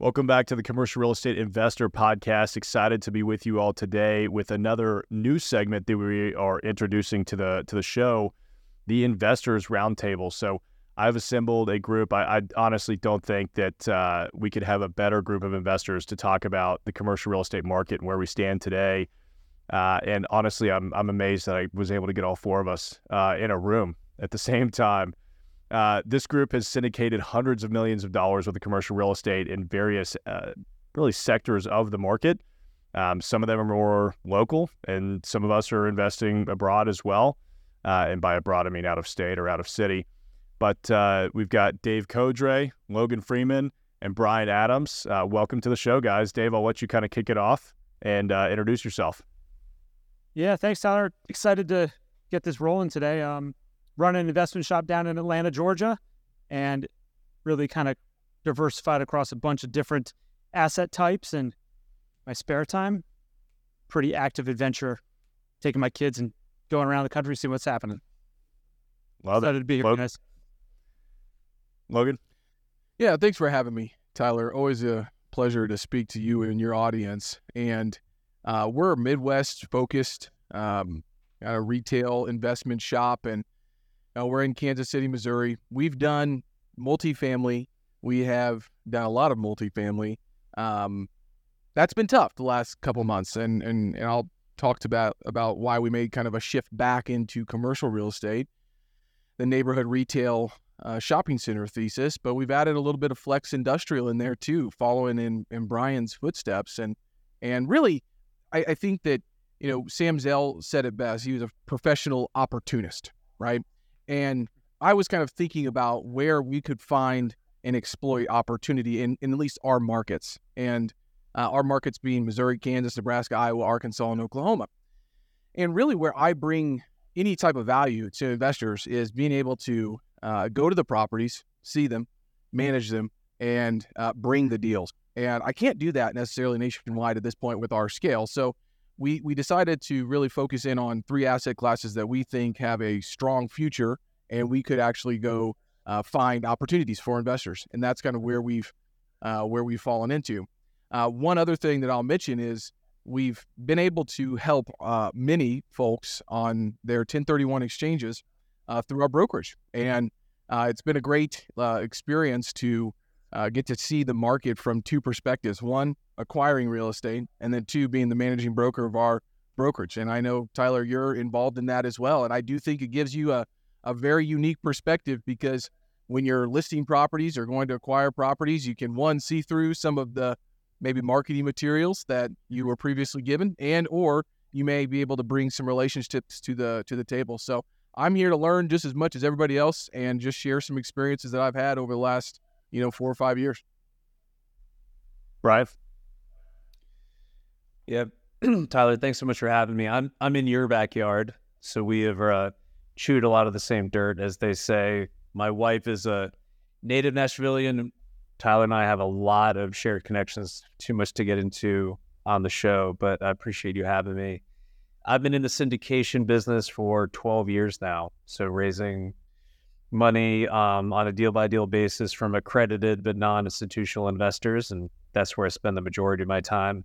Welcome back to the Commercial Real Estate Investor Podcast. Excited to be with you all today with another new segment that we are introducing to the to the show, the Investors Roundtable. So I've assembled a group. I, I honestly don't think that uh, we could have a better group of investors to talk about the commercial real estate market and where we stand today. Uh, and honestly, I'm I'm amazed that I was able to get all four of us uh, in a room at the same time. Uh, this group has syndicated hundreds of millions of dollars worth of commercial real estate in various, uh, really sectors of the market. Um, some of them are more local, and some of us are investing abroad as well. Uh, and by abroad, I mean out of state or out of city. But uh, we've got Dave Codre, Logan Freeman, and Brian Adams. Uh, welcome to the show, guys. Dave, I'll let you kind of kick it off and uh, introduce yourself. Yeah, thanks, Tyler. Excited to get this rolling today. Um, run an investment shop down in Atlanta, Georgia, and really kind of diversified across a bunch of different asset types. And my spare time, pretty active adventure, taking my kids and going around the country, seeing what's happening. Love Excited it. to be here, Logan? guys. Logan? Yeah, thanks for having me, Tyler. Always a pleasure to speak to you and your audience. And uh, we're a Midwest focused um, kind of retail investment shop, and uh, we're in Kansas City, Missouri. We've done multifamily. We have done a lot of multifamily. Um, that's been tough the last couple months, and and and I'll talk about about why we made kind of a shift back into commercial real estate, the neighborhood retail uh, shopping center thesis, but we've added a little bit of flex industrial in there too, following in, in Brian's footsteps. And and really, I, I think that you know Sam Zell said it best. He was a professional opportunist, right? And I was kind of thinking about where we could find and exploit opportunity in, in at least our markets, and uh, our markets being Missouri, Kansas, Nebraska, Iowa, Arkansas, and Oklahoma. And really, where I bring any type of value to investors is being able to uh, go to the properties, see them, manage them, and uh, bring the deals. And I can't do that necessarily nationwide at this point with our scale. So we we decided to really focus in on three asset classes that we think have a strong future, and we could actually go uh, find opportunities for investors. And that's kind of where we've uh, where we've fallen into. Uh, one other thing that I'll mention is we've been able to help uh, many folks on their 1031 exchanges uh, through our brokerage. And uh, it's been a great experience to uh, get to see the market from two perspectives one, acquiring real estate, and then two, being the managing broker of our brokerage. And I know, Tyler, you're involved in that as well. And I do think it gives you a, a very unique perspective because when you're listing properties or going to acquire properties, you can, one, see through some of the maybe marketing materials that you were previously given and or you may be able to bring some relationships to the to the table so i'm here to learn just as much as everybody else and just share some experiences that i've had over the last you know four or five years Brian? Yeah, Tyler, thanks so much for having me. I'm I'm in your backyard, so we have uh, chewed a lot of the same dirt, as they say. My wife is a native Nashvilleian. Tyler and I have a lot of shared connections. Too much to get into on the show, but I appreciate you having me. I've been in the syndication business for 12 years now, so raising money um, on a deal by deal basis from accredited but non institutional investors, and that's where I spend the majority of my time.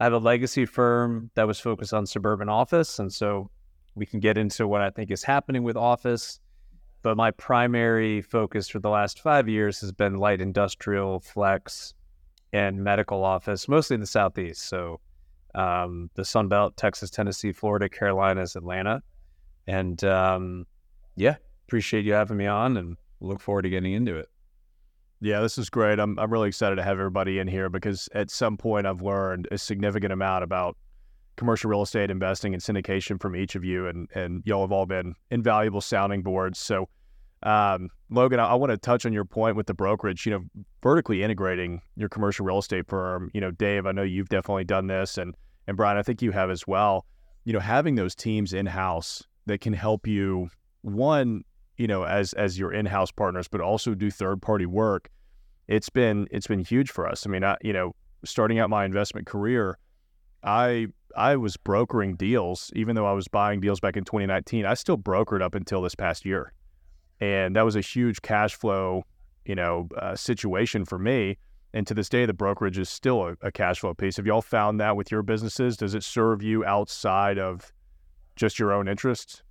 I have a legacy firm that was focused on suburban office, and so we can get into what I think is happening with office. But my primary focus for the last five years has been light industrial, flex, and medical office, mostly in the southeast. So um, the Sun Belt, Texas, Tennessee, Florida, Carolinas, Atlanta, and um, yeah, appreciate you having me on, and look forward to getting into it. Yeah, this is great. I'm I'm really excited to have everybody in here because at some point I've learned a significant amount about commercial real estate investing and syndication from each of you, and and y'all have all been invaluable sounding boards. So, um, Logan, I, I want to touch on your point with the brokerage. You know, vertically integrating your commercial real estate firm. You know, Dave, I know you've definitely done this, and and Brian, I think you have as well. you know, having those teams in house that can help you one, you know, as as your in house partners, but also do third party work. It's been it's been huge for us. I mean, I, you know, starting out my investment career, I I was brokering deals, even though I was buying deals back in 2019. I still brokered up until this past year, and that was a huge cash flow, you know, uh, situation for me. And to this day, the brokerage is still a, a cash flow piece. Have y'all found that with your businesses? Does it serve you outside of just your own interests?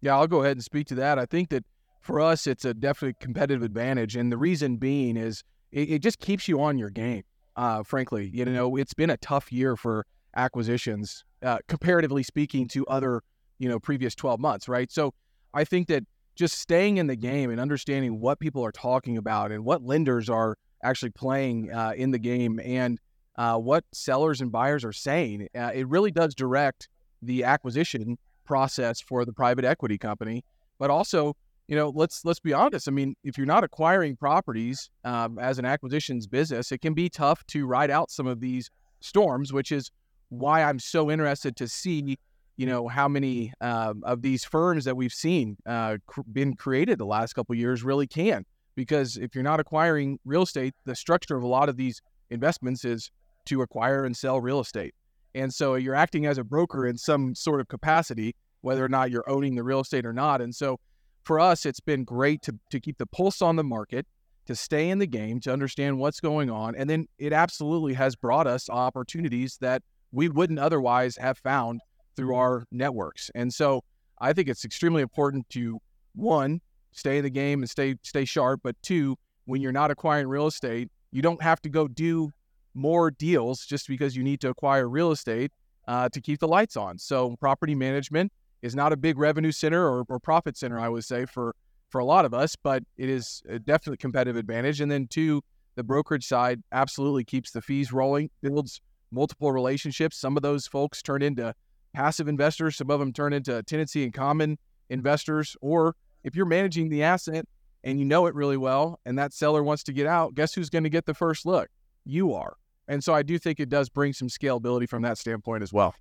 Yeah, I'll go ahead and speak to that. I think that for us, it's a definitely competitive advantage, and the reason being is it, it just keeps you on your game. Uh, frankly, you know, it's been a tough year for acquisitions, uh, comparatively speaking to other, you know, previous 12 months, right? So I think that just staying in the game and understanding what people are talking about and what lenders are actually playing uh, in the game and uh, what sellers and buyers are saying, uh, it really does direct the acquisition process for the private equity company. But also, you know, let's let's be honest. I mean, if you're not acquiring properties um, as an acquisitions business, it can be tough to ride out some of these storms, which is why I'm so interested to see, you know, how many um, of these firms that we've seen uh, cr- been created the last couple years really can. Because if you're not acquiring real estate, the structure of a lot of these investments is to acquire and sell real estate. And so you're acting as a broker in some sort of capacity, whether or not you're owning the real estate or not. And so for us, it's been great to, to keep the pulse on the market, to stay in the game, to understand what's going on. And then it absolutely has brought us opportunities that we wouldn't otherwise have found through mm-hmm. our networks. And so I think it's extremely important to one, stay in the game and stay stay sharp, but two, when you're not acquiring real estate, you don't have to go do more deals just because you need to acquire real estate uh, to keep the lights on. So property management is not a big revenue center or, or profit center, I would say, for for a lot of us, but it is a definitely competitive advantage. And then two, the brokerage side absolutely keeps the fees rolling, builds multiple relationships. Some of those folks turn into passive investors, some of them turn into tenancy in common investors. Or if you're managing the asset and you know it really well, and that seller wants to get out, guess who's going to get the first look? You are. And so I do think it does bring some scalability from that standpoint as well.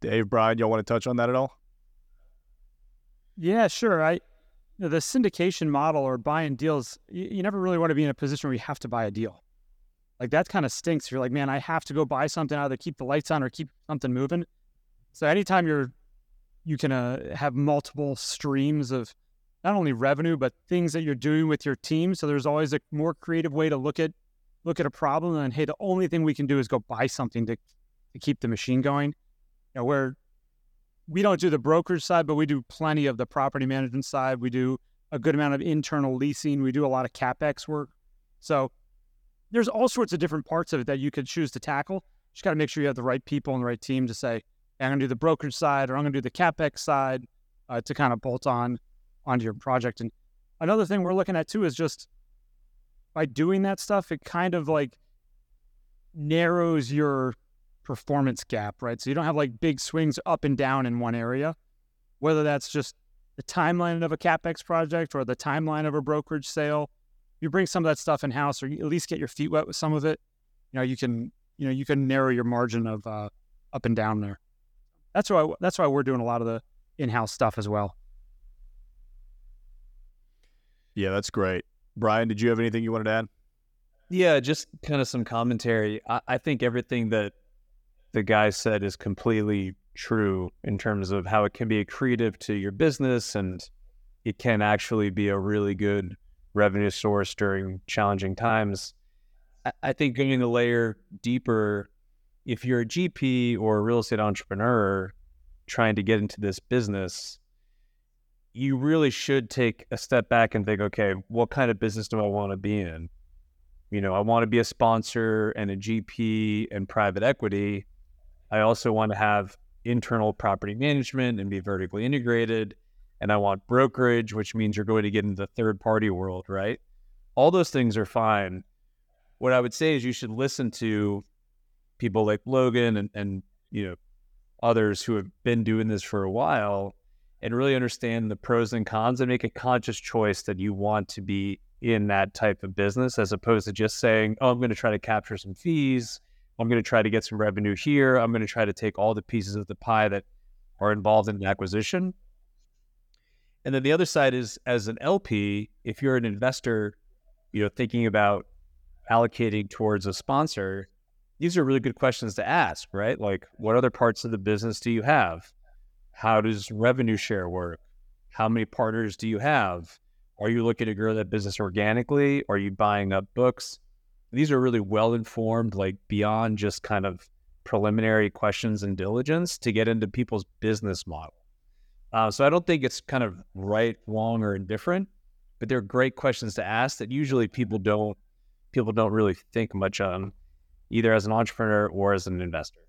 Dave, Brian, y'all want to touch on that at all? Yeah, sure. I you know, the syndication model or buying deals, you, you, never really want to be in a position where you have to buy a deal. Like that kind of stinks. You're like, man, I have to go buy something, either keep the lights on or keep something moving. So anytime you're, you can uh, have multiple streams of not only revenue but things that you're doing with your team. So there's always a more creative way to look at look at a problem and hey, the only thing we can do is go buy something to to keep the machine going know, where we don't do the brokerage side, but we do plenty of the property management side. We do a good amount of internal leasing. We do a lot of capex work. So there's all sorts of different parts of it that you could choose to tackle. Just got to make sure you have the right people and the right team to say, I'm going to do the brokerage side or I'm going to do the capex side uh, to kind of bolt on onto your project. And another thing we're looking at too is just by doing that stuff, it kind of like narrows your performance gap, right? So you don't have like big swings up and down in one area, whether that's just the timeline of a capex project or the timeline of a brokerage sale. You bring some of that stuff in house, or you at least get your feet wet with some of it. You know, you can you know you can narrow your margin of uh, up and down there. That's why that's why we're doing a lot of the in-house stuff as well. Yeah, that's great. Brian, did you have anything you wanted to add? Yeah, just kind of some commentary. I, I think everything that the guy said is completely true in terms of how it can be accretive to your business and it can actually be a really good revenue source during challenging times. I think going a layer deeper, if you're a GP or a real estate entrepreneur trying to get into this business, you really should take a step back and think, okay, what kind of business do I want to be in? You know, I want to be a sponsor and a GP and private equity. I also want to have internal property management and be vertically integrated. And I want brokerage, which means you're going to get into the third party world, right? All those things are fine. What I would say is you should listen to people like Logan and, and you know others who have been doing this for a while and really understand the pros and cons and make a conscious choice that you want to be in that type of business as opposed to just saying, oh, I'm going to try to capture some fees I'm going to try to get some revenue here. I'm going to try to take all the pieces of the pie that are involved in the acquisition. And then the other side is as an LP, if you're an investor, you know, thinking about allocating towards a sponsor, these are really good questions to ask, right? Like, what other parts of the business do you have? How does revenue share work? How many partners do you have? Are you looking to grow that business organically? Are you buying up books? These are really well informed, like beyond just kind of preliminary questions and diligence to get into people's business model. Uh, so I don't think it's kind of right, wrong, or indifferent, but they're great questions to ask that usually people don't people don't really think much on, either as an entrepreneur or as an investor.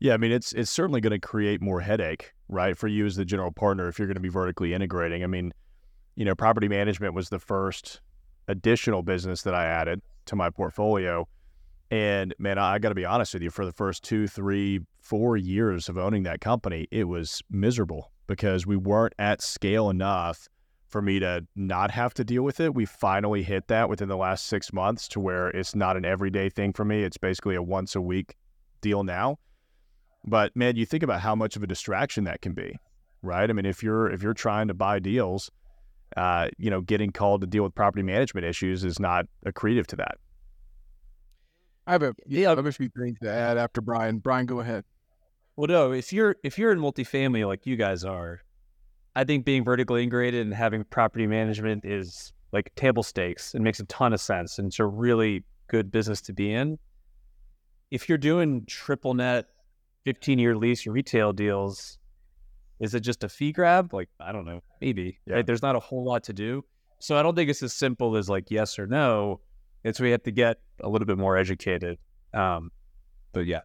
Yeah, I mean it's it's certainly going to create more headache, right, for you as the general partner if you're going to be vertically integrating. I mean, you know, property management was the first additional business that I added to my portfolio. And man, I got to be honest with you, for the first two, three, four years of owning that company, it was miserable because we weren't at scale enough for me to not have to deal with it. We finally hit that within the last six months to where it's not an everyday thing for me. It's basically a once a week deal now. But man, you think about how much of a distraction that can be, right? I mean, if you're if you're trying to buy deals, uh, you know, getting called to deal with property management issues is not accretive to that. I have a yeah, I have a few things to add after Brian. Brian, go ahead. Well, no, if you're if you're in multifamily like you guys are, I think being vertically integrated and having property management is like table stakes. It makes a ton of sense, and it's a really good business to be in. If you're doing triple net, 15 year lease retail deals, is it just a fee grab? Like I don't know, maybe. Yeah. Right? There's not a whole lot to do, so I don't think it's as simple as like yes or no. It's we have to get a little bit more educated. Um, but yeah.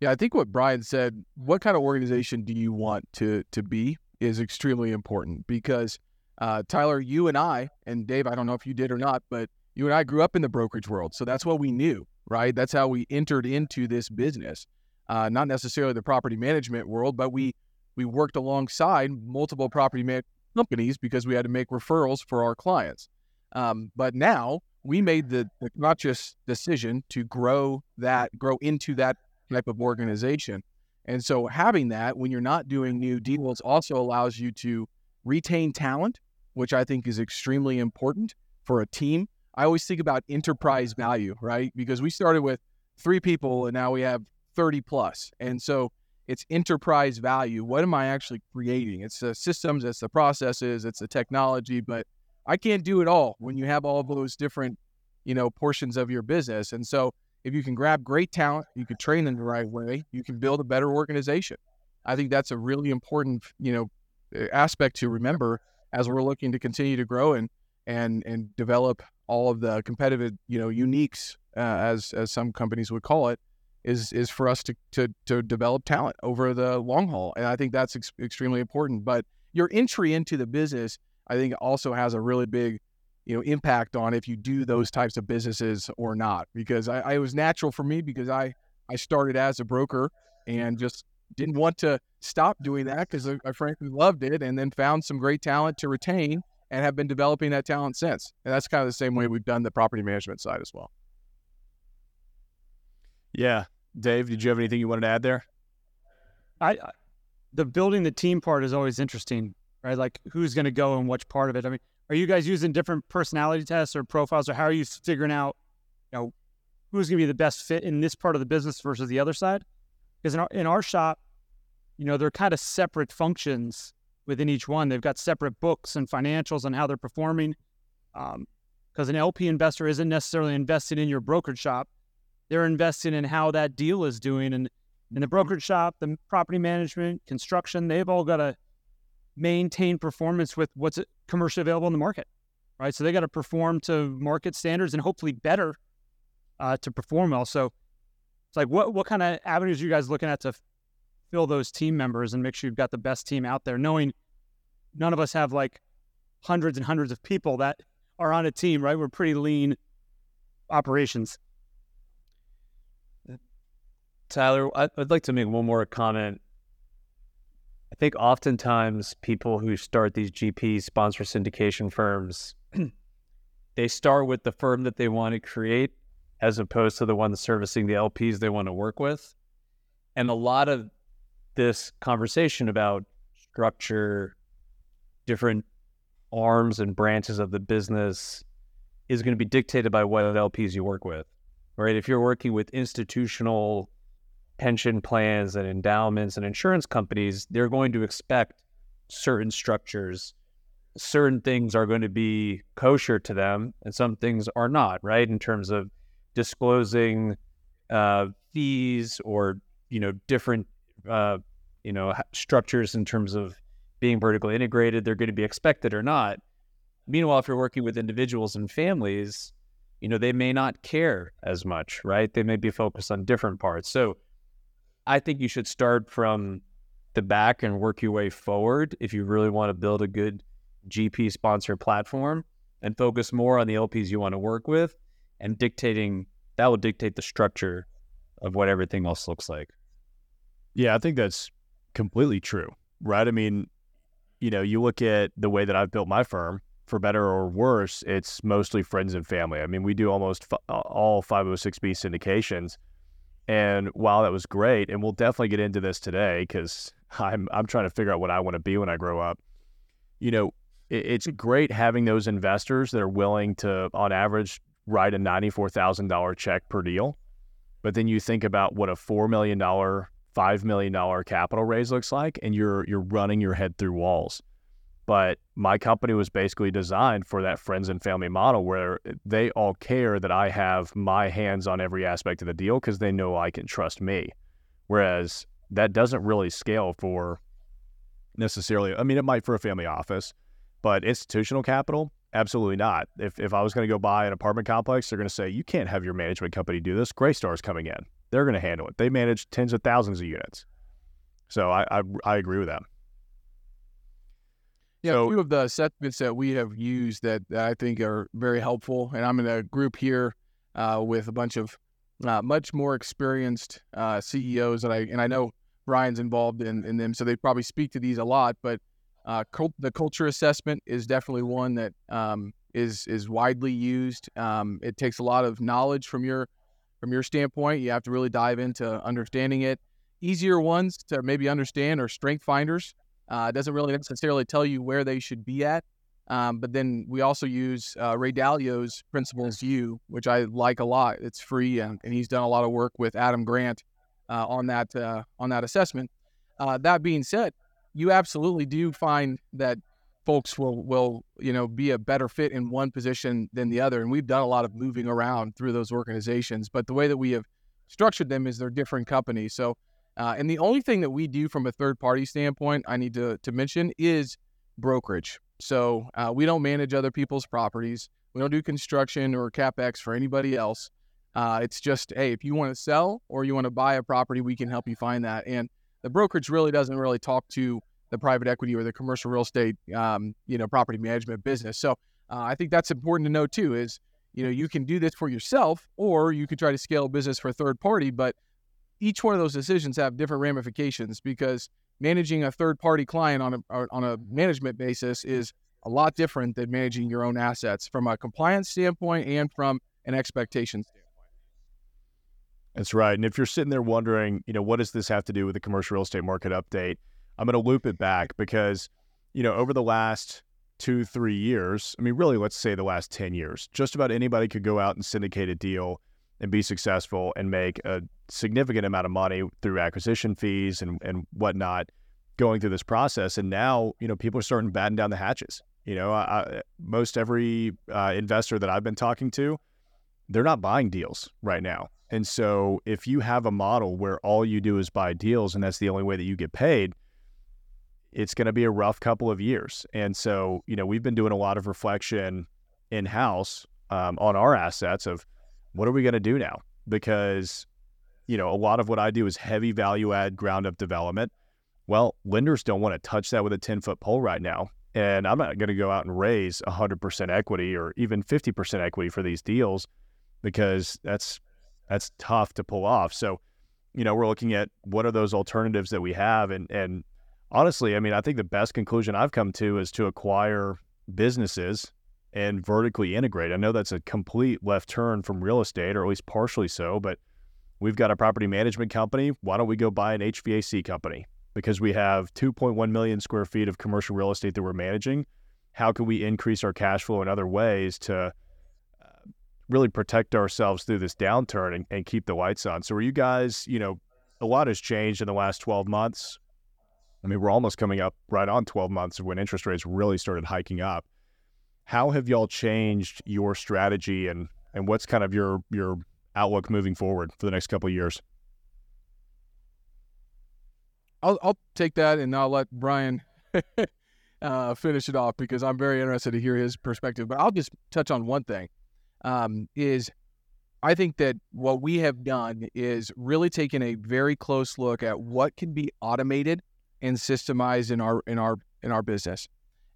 Yeah, I think what Brian said, what kind of organization do you want to to be is extremely important because uh, Tyler, you and I, and Dave, I don't know if you did or not, but you and I grew up in the brokerage world. So that's what we knew, right? That's how we entered into this business. Uh, not necessarily the property management world, but we we worked alongside multiple property man- companies because we had to make referrals for our clients. Um, but now we made the, the conscious decision to grow that, grow into that type of organization. And so having that when you're not doing new deals also allows you to retain talent, which I think is extremely important for a team. I always think about enterprise value, right? Because we started with three people and now we have 30 plus. And so it's enterprise value. What am I actually creating? It's the systems, it's the processes, it's the technology, but I can't do it all when you have all of those different, you know, portions of your business. And so if you can grab great talent, you can train them the right way, you can build a better organization. I think that's a really important, you know, aspect to remember as we're looking to continue to grow and and and develop all of the competitive, you know, uniques uh, as as some companies would call it is is for us to to to develop talent over the long haul. And I think that's ex- extremely important. But your entry into the business I think also has a really big, you know, impact on if you do those types of businesses or not. Because I, I it was natural for me because I I started as a broker and just didn't want to stop doing that because I, I frankly loved it, and then found some great talent to retain and have been developing that talent since. And that's kind of the same way we've done the property management side as well. Yeah, Dave, did you have anything you wanted to add there? I, the building the team part is always interesting right? Like who's going to go and which part of it. I mean, are you guys using different personality tests or profiles, or how are you figuring out, you know, who's going to be the best fit in this part of the business versus the other side? Because in our, in our shop, you know, they're kind of separate functions within each one. They've got separate books and financials and how they're performing. Because um, an LP investor isn't necessarily invested in your brokerage shop; they're investing in how that deal is doing. And in the brokerage shop, the property management, construction, they've all got to maintain performance with what's commercially available in the market, right? So they got to perform to market standards and hopefully better uh, to perform well. So it's like, what what kind of avenues are you guys looking at to fill those team members and make sure you've got the best team out there, knowing none of us have like hundreds and hundreds of people that are on a team, right? We're pretty lean operations. Tyler, I'd like to make one more comment I think oftentimes people who start these GP sponsor syndication firms, they start with the firm that they want to create as opposed to the one servicing the LPs they want to work with. And a lot of this conversation about structure, different arms and branches of the business is going to be dictated by what LPs you work with, right? If you're working with institutional pension plans and endowments and insurance companies, they're going to expect certain structures. Certain things are going to be kosher to them, and some things are not, right? In terms of disclosing uh, fees or you know different uh, you know structures in terms of being vertically integrated, they're going to be expected or not. Meanwhile, if you're working with individuals and families, you know, they may not care as much, right? They may be focused on different parts. So I think you should start from the back and work your way forward if you really want to build a good GP sponsor platform and focus more on the LPs you want to work with and dictating that will dictate the structure of what everything else looks like. Yeah, I think that's completely true, right? I mean, you know, you look at the way that I've built my firm, for better or worse, it's mostly friends and family. I mean, we do almost f- all 506b syndications. And while that was great, and we'll definitely get into this today because I'm I'm trying to figure out what I want to be when I grow up. You know, it, it's great having those investors that are willing to, on average, write a ninety-four thousand dollar check per deal. But then you think about what a four million dollar five million dollar capital raise looks like, and you're you're running your head through walls. But my company was basically designed for that friends and family model where they all care that I have my hands on every aspect of the deal because they know I can trust me. Whereas that doesn't really scale for necessarily, I mean, it might for a family office, but institutional capital, absolutely not. If, if I was going to go buy an apartment complex, they're going to say, you can't have your management company do this. Greystar's coming in. They're going to handle it. They manage tens of thousands of units. So I, I, I agree with that. Yeah, so, a few of the assessments that we have used that, that I think are very helpful, and I'm in a group here uh, with a bunch of uh, much more experienced uh, CEOs, and I and I know Brian's involved in, in them, so they probably speak to these a lot. But uh, cult, the culture assessment is definitely one that um, is is widely used. Um, it takes a lot of knowledge from your from your standpoint. You have to really dive into understanding it. Easier ones to maybe understand are strength finders. Uh, doesn't really necessarily tell you where they should be at. Um, but then we also use uh, Ray Dalio's PrinciplesYou, which I like a lot. It's free, and, and he's done a lot of work with Adam Grant uh, on that uh, on that assessment. Uh, that being said, you absolutely do find that folks will will you know be a better fit in one position than the other, and we've done a lot of moving around through those organizations. But the way that we have structured them is they're different companies. So uh, and the only thing that we do from a third party standpoint, I need to, to mention, is brokerage. So uh, we don't manage other people's properties. We don't do construction or capex for anybody else. Uh, it's just, hey, if you want to sell or you want to buy a property, we can help you find that. And the brokerage really doesn't really talk to the private equity or the commercial real estate, um, you know, property management business. So uh, I think that's important to know too. Is you know you can do this for yourself, or you could try to scale a business for a third party, but each one of those decisions have different ramifications because managing a third party client on a on a management basis is a lot different than managing your own assets from a compliance standpoint and from an expectation standpoint. That's right. And if you're sitting there wondering, you know, what does this have to do with the commercial real estate market update? I'm going to loop it back because, you know, over the last two, three years, I mean, really, let's say the last 10 years, just about anybody could go out and syndicate a deal and be successful and make a significant amount of money through acquisition fees and, and whatnot going through this process. And now, you know, people are starting to down the hatches. You know, I, most every uh, investor that I've been talking to, they're not buying deals right now. And so if you have a model where all you do is buy deals and that's the only way that you get paid, it's going to be a rough couple of years. And so, you know, we've been doing a lot of reflection in house um, on our assets of what are we going to do now? Because, you know, a lot of what I do is heavy value add ground up development. Well, lenders don't want to touch that with a 10 foot pole right now. And I'm not going to go out and raise 100% equity or even 50% equity for these deals because that's that's tough to pull off. So, you know, we're looking at what are those alternatives that we have and and honestly, I mean, I think the best conclusion I've come to is to acquire businesses and vertically integrate. I know that's a complete left turn from real estate, or at least partially so, but we've got a property management company. Why don't we go buy an HVAC company? Because we have 2.1 million square feet of commercial real estate that we're managing. How can we increase our cash flow in other ways to uh, really protect ourselves through this downturn and, and keep the lights on? So, are you guys, you know, a lot has changed in the last 12 months. I mean, we're almost coming up right on 12 months when interest rates really started hiking up. How have y'all changed your strategy and and what's kind of your your outlook moving forward for the next couple of years? I'll I'll take that and I'll let Brian uh, finish it off because I'm very interested to hear his perspective. But I'll just touch on one thing. Um, is I think that what we have done is really taken a very close look at what can be automated and systemized in our in our in our business.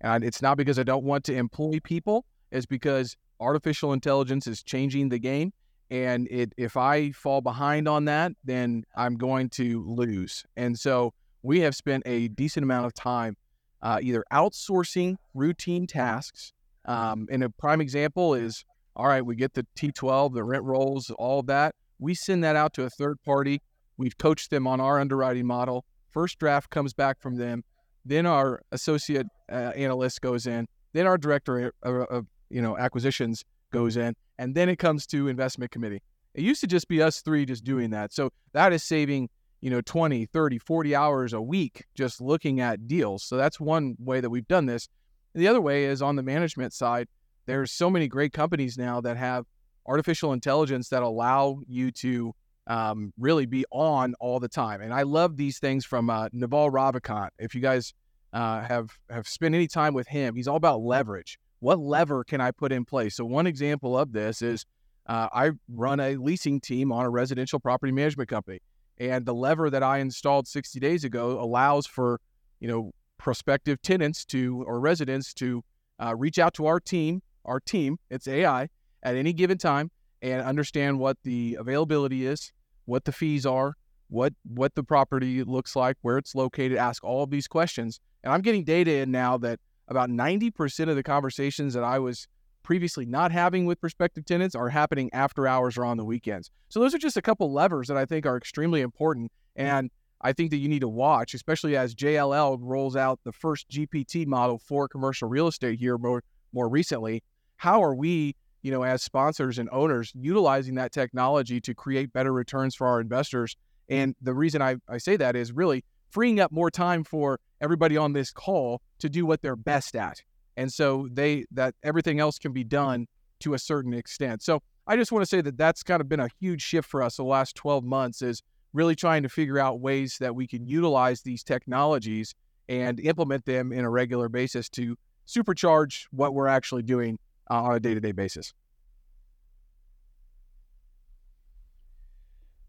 And it's not because I don't want to employ people, it's because artificial intelligence is changing the game and it if I fall behind on that, then I'm going to lose. And so we have spent a decent amount of time uh, either outsourcing routine tasks. Um, and a prime example is all right, we get the T12, the rent rolls, all of that. We send that out to a third party. We've coached them on our underwriting model. First draft comes back from them. Then our associate uh, analyst goes in. Then our director of, of you know acquisitions goes in, and then it comes to investment committee. It used to just be us three just doing that. So that is saving you know 20 30 40 hours a week just looking at deals so that's one way that we've done this the other way is on the management side there's so many great companies now that have artificial intelligence that allow you to um, really be on all the time. And I love these things from uh, Naval Ravikant. If you guys uh, have have spent any time with him, he's all about leverage. What lever can I put in place? So one example of this is uh, I run a leasing team on a residential property management company, and the lever that I installed 60 days ago allows for you know prospective tenants to or residents to uh, reach out to our team our team, it's AI, at any given time and understand what the availability is, what the fees are, what what the property looks like, where it's located, ask all of these questions. And I'm getting data in now that about 90% of the conversations that I was previously not having with prospective tenants are happening after hours or on the weekends. So those are just a couple levers that I think are extremely important and I think that you need to watch, especially as JLL rolls out the first GPT model for commercial real estate here more more recently how are we, you know, as sponsors and owners utilizing that technology to create better returns for our investors? Hmm. And the reason I, I say that is really freeing up more time for everybody on this call to do what they're best at. And so they that everything else can be hmm. done to a certain extent. So I just want to say that that's kind of been a huge shift for us the last 12 months is really trying to figure out ways that we can utilize these technologies and implement them in a regular basis to supercharge what we're actually doing uh, on a day to day basis.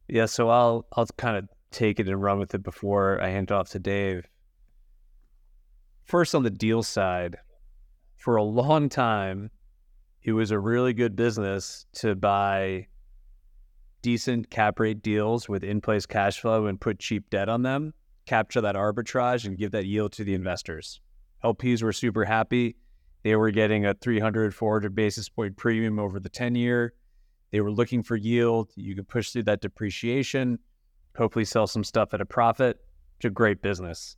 Yeah, so I'll I'll kind of take it and run with it before I hand it off to Dave. First, on the deal side, for a long time, it was a really good business to buy decent cap rate deals with in place cash flow and put cheap debt on them, capture that arbitrage, and give that yield to the investors. LPs were super happy. They were getting a 300, 400 basis point premium over the 10 year. They were looking for yield. You could push through that depreciation, hopefully sell some stuff at a profit. It's a great business.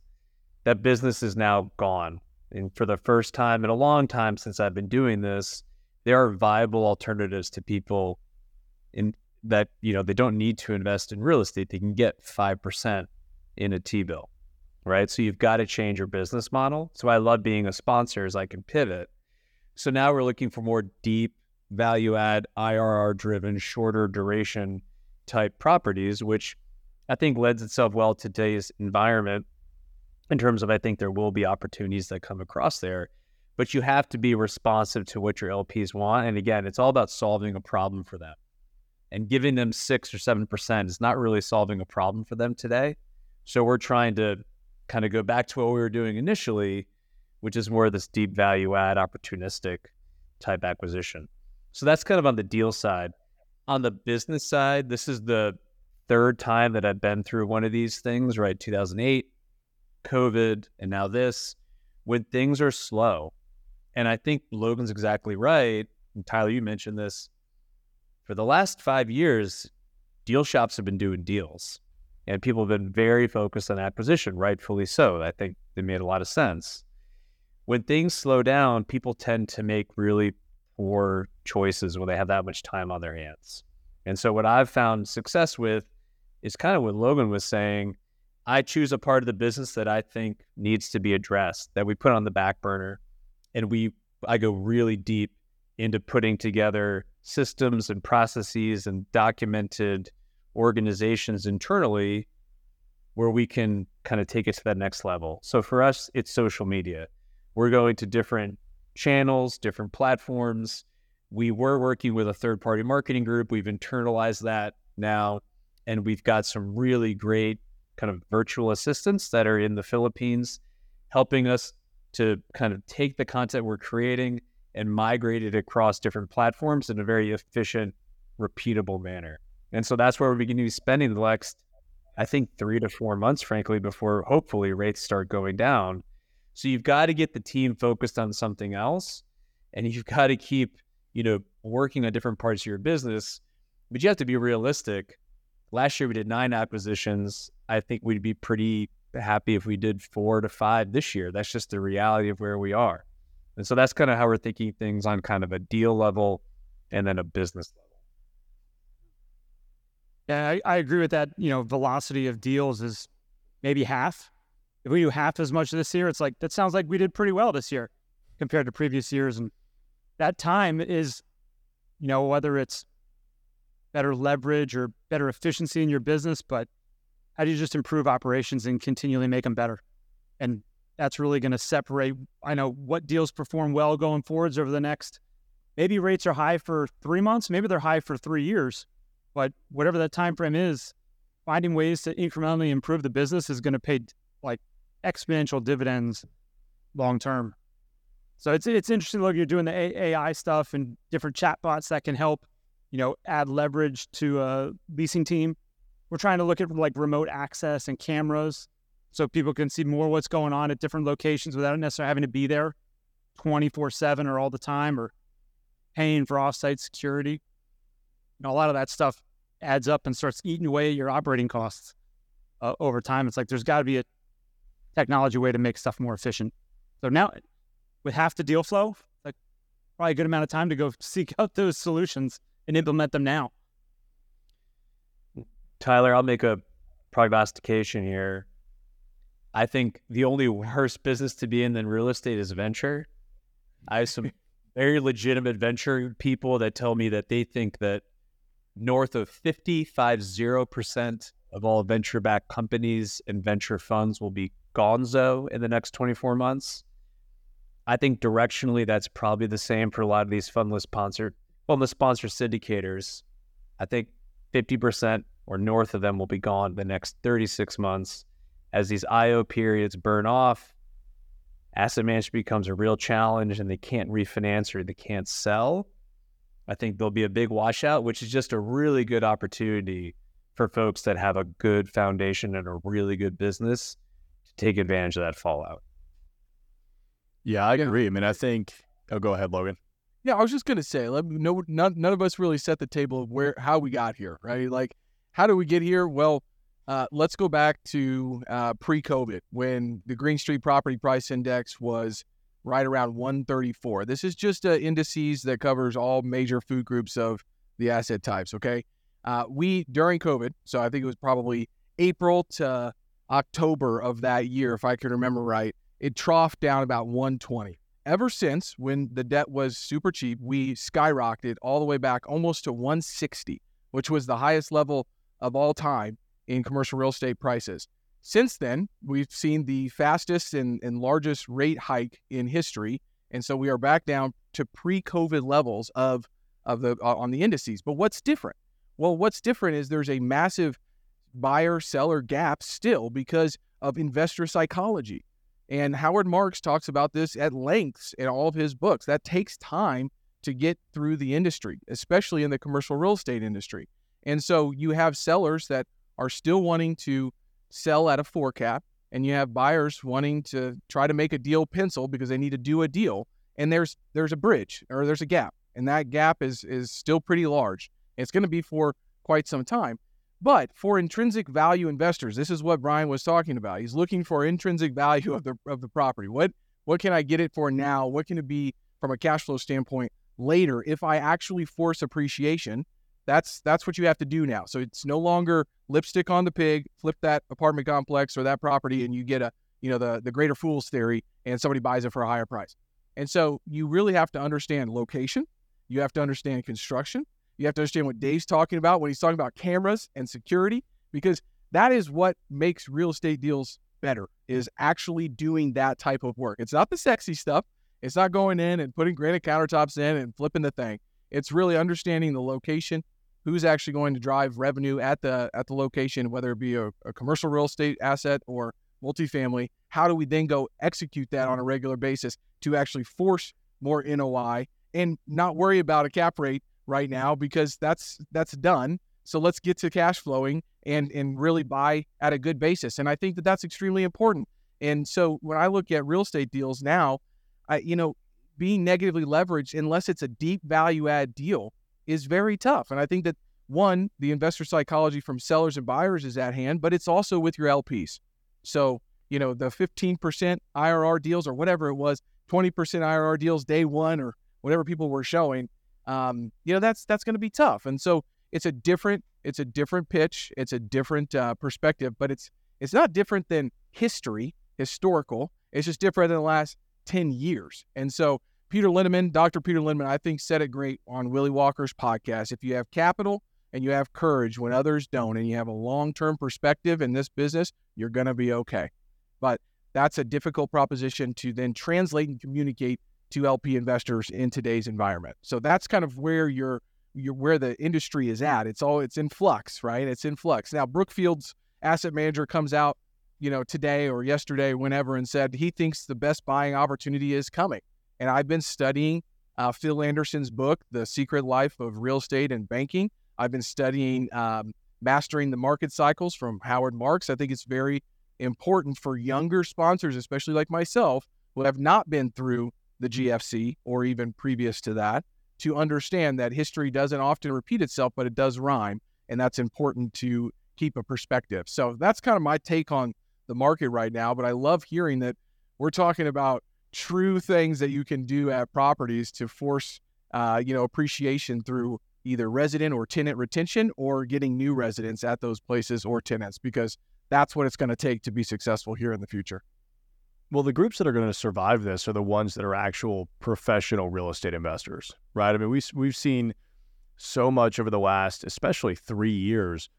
That business is now gone. And for the first time in a long time since I've been doing this, there are viable alternatives to people in that, you know, they don't need to invest in real estate. They can get 5% in a T bill right? So you've got to change your business model. So I love being a sponsor as I can pivot. So now we're looking for more deep value add, IRR driven, shorter duration type properties, which I think lends itself well to today's environment in terms of I think there will be opportunities that come across there. But you have to be responsive to what your LPs want. And again, it's all about solving a problem for them. And giving them six or seven percent is not really solving a problem for them today. So we're trying to kind of go back to what we were doing initially, which is more of this deep value add, opportunistic type acquisition. So that's kind of on the deal side. On the business side, this is the third time that I've been through one of these things, right? 2008, COVID, and now this. When things are slow And I think Logan's exactly right. And Tyler, you mentioned this. For the last five years, deal shops have been doing deals and people have been very focused on acquisition, rightfully so. I think they made a lot of sense. When things slow down, people tend to make really poor choices when they have that much time on their hands. And so, what I've found success with is kind of what Logan was saying. I choose a part of the business that I think needs to be addressed, that we put on the back burner, and we I go really deep into putting together systems and processes and documented organizations internally where we can kind of take it to that next level. So for us, it's social media. We're going to different channels, different platforms. We were working with a third party marketing group. We've internalized that now, and we've got some really great kind of virtual assistants that are in the Philippines helping us to kind of take the content we're creating and migrate it across different platforms in a very efficient, repeatable manner. And so that's where we're beginning to be spending the next, I think, three to four months, frankly, before hopefully rates start going down. So you've got to get the team focused on something else, and you've got to keep, you know, working on different parts of your business. But you have to be realistic. Last year we did nine acquisitions. I think we'd be pretty happy if we did four to five this year. That's just the reality of where we are. And so that's kind of how we're thinking things on kind of a deal level and then a business level. Yeah, I, I agree with that. You know, velocity of deals is maybe half. If we do half as much this year, it's like that sounds like we did pretty well this year compared to previous years. And that time is, you know, whether it's better leverage or better efficiency in your business, but how do you just improve operations and continually make them better? And that's really going to separate. I know what deals perform well going forwards over the next. Maybe rates are high for three months. Maybe they're high for three years. But whatever that time frame is, finding ways to incrementally improve the business is going to pay like exponential dividends long term. So it's it's interesting. Look, you're doing the AI stuff and different chatbots that can help, you know, add leverage to a leasing team. We're trying to look at like remote access and cameras, so people can see more what's going on at different locations without necessarily having to be there, twenty four seven or all the time, or paying for offsite security. You know, a lot of that stuff adds up and starts eating away your operating costs uh, over time. It's like there's got to be a technology way to make stuff more efficient. So now, with half the deal flow, like probably a good amount of time to go seek out those solutions and implement them now. Tyler, I'll make a prognostication here. I think the only worst business to be in than real estate is venture. I have some very legitimate venture people that tell me that they think that north of 55% of all venture backed companies and venture funds will be gonzo in the next 24 months. I think directionally that's probably the same for a lot of these fundless sponsor, well, the sponsor syndicators. I think 50% or north of them will be gone the next 36 months. As these IO periods burn off, asset management becomes a real challenge and they can't refinance or they can't sell. I think there'll be a big washout, which is just a really good opportunity for folks that have a good foundation and a really good business to take advantage of that fallout. Yeah, I agree. I mean, I think. Oh, go ahead, Logan. Yeah, I was just gonna say, let, no, none, none of us really set the table of where how we got here, right? Like, how do we get here? Well, uh, let's go back to uh, pre-COVID when the Green Street Property Price Index was right around 134. This is just uh, indices that covers all major food groups of the asset types. Okay, uh, we during COVID, so I think it was probably April to October of that year, if I can remember right, it troughed down about 120. Ever since when the debt was super cheap, we skyrocketed all the way back almost to 160, which was the highest level of all time in commercial real estate prices. Since then, we've seen the fastest and, and largest rate hike in history. And so we are back down to pre-COVID levels of of the uh, on the indices. But what's different? Well, what's different is there's a massive buyer seller gap still because of investor psychology. And Howard Marks talks about this at lengths in all of his books. That takes time to get through the industry, especially in the commercial real estate industry. And so you have sellers that are still wanting to sell at a four cap, and you have buyers wanting to try to make a deal pencil because they need to do a deal. and there's there's a bridge or there's a gap, and that gap is is still pretty large. It's going to be for quite some time. But for intrinsic value investors, this is what Brian was talking about. He's looking for intrinsic value of the of the property. What what can I get it for now? What can it be from a cash flow standpoint later if I actually force appreciation? That's that's what you have to do now. So it's no longer lipstick on the pig, flip that apartment complex or that property and you get a, you know, the the greater fools theory and somebody buys it for a higher price. And so you really have to understand location, you have to understand construction, you have to understand what Dave's talking about when he's talking about cameras and security, because that is what makes real estate deals better is actually doing that type of work. It's not the sexy stuff. It's not going in and putting granite countertops in and flipping the thing. It's really understanding the location, who's actually going to drive revenue at the at the location, whether it be a, a commercial real estate asset or multifamily. How do we then go execute that on a regular basis to actually force more NOI and not worry about a cap rate right now because that's that's done. So let's get to cash flowing and and really buy at a good basis. And I think that that's extremely important. And so when I look at real estate deals now, I you know being negatively leveraged unless it's a deep value add deal is very tough. And I think that one, the investor psychology from sellers and buyers is at hand, but it's also with your LPs. So, you know, the 15% IRR deals or whatever it was, 20% IRR deals day one or whatever people were showing, um, you know that's that's going to be tough. And so it's a different it's a different pitch, it's a different uh, perspective, but it's it's not different than history, historical. It's just different than the last ten years. And so Peter Linneman, Dr. Peter Linneman, I think said it great on Willy Walker's podcast. If you have capital and you have courage when others don't, and you have a long term perspective in this business, you're going to be okay. But that's a difficult proposition to then translate and communicate to LP investors in today's environment. So that's kind of where you're, you're where the industry is at. It's all it's in flux, right? It's in flux. Now Brookfield's asset manager comes out, you know, today or yesterday, whenever, and said he thinks the best buying opportunity is coming. And I've been studying uh, Phil Anderson's book, The Secret Life of Real Estate and Banking. I've been studying um, Mastering the Market Cycles from Howard Marks. I think it's very important for younger sponsors, especially like myself, who have not been through the GFC or even previous to that to understand that history doesn't often repeat itself, but it does rhyme. And that's important to keep a perspective. So that's kind of my take on the market right now. But I love hearing that we're talking about true things that you can do at properties to force, uh, you know, appreciation through either resident or tenant retention or getting new residents at those places or tenants, because that's what it's going to take to be successful here in the future. Well, the groups that are going to survive this are the ones that are actual professional real estate investors, right? I mean, we we've seen so much over the last, especially three years,